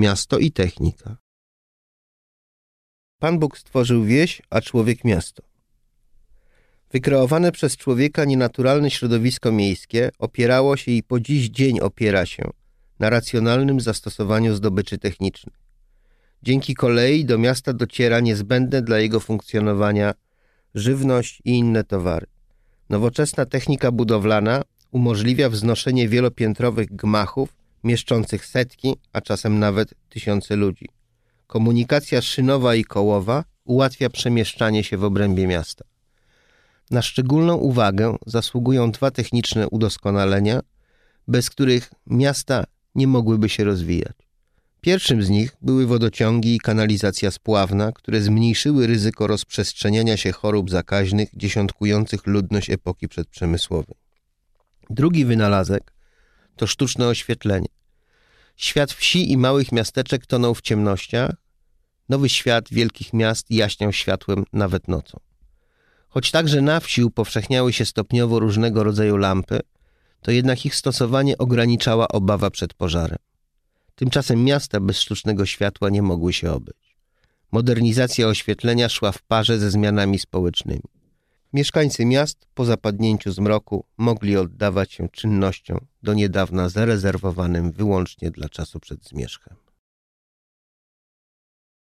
miasto i technika. Pan Bóg stworzył wieś, a człowiek miasto. Wykreowane przez człowieka nienaturalne środowisko miejskie opierało się i po dziś dzień opiera się na racjonalnym zastosowaniu zdobyczy technicznych. Dzięki kolei do miasta dociera niezbędne dla jego funkcjonowania żywność i inne towary. Nowoczesna technika budowlana umożliwia wznoszenie wielopiętrowych gmachów mieszczących setki, a czasem nawet tysiące ludzi. Komunikacja szynowa i kołowa ułatwia przemieszczanie się w obrębie miasta. Na szczególną uwagę zasługują dwa techniczne udoskonalenia, bez których miasta nie mogłyby się rozwijać. Pierwszym z nich były wodociągi i kanalizacja spławna, które zmniejszyły ryzyko rozprzestrzeniania się chorób zakaźnych dziesiątkujących ludność epoki przedprzemysłowej. Drugi wynalazek to sztuczne oświetlenie. Świat wsi i małych miasteczek tonął w ciemnościach, nowy świat wielkich miast jaśniał światłem nawet nocą. Choć także na wsi upowszechniały się stopniowo różnego rodzaju lampy, to jednak ich stosowanie ograniczała obawa przed pożarem. Tymczasem miasta bez sztucznego światła nie mogły się obyć. Modernizacja oświetlenia szła w parze ze zmianami społecznymi. Mieszkańcy miast po zapadnięciu zmroku mogli oddawać się czynnościom do niedawna zarezerwowanym wyłącznie dla czasu przed zmierzchem.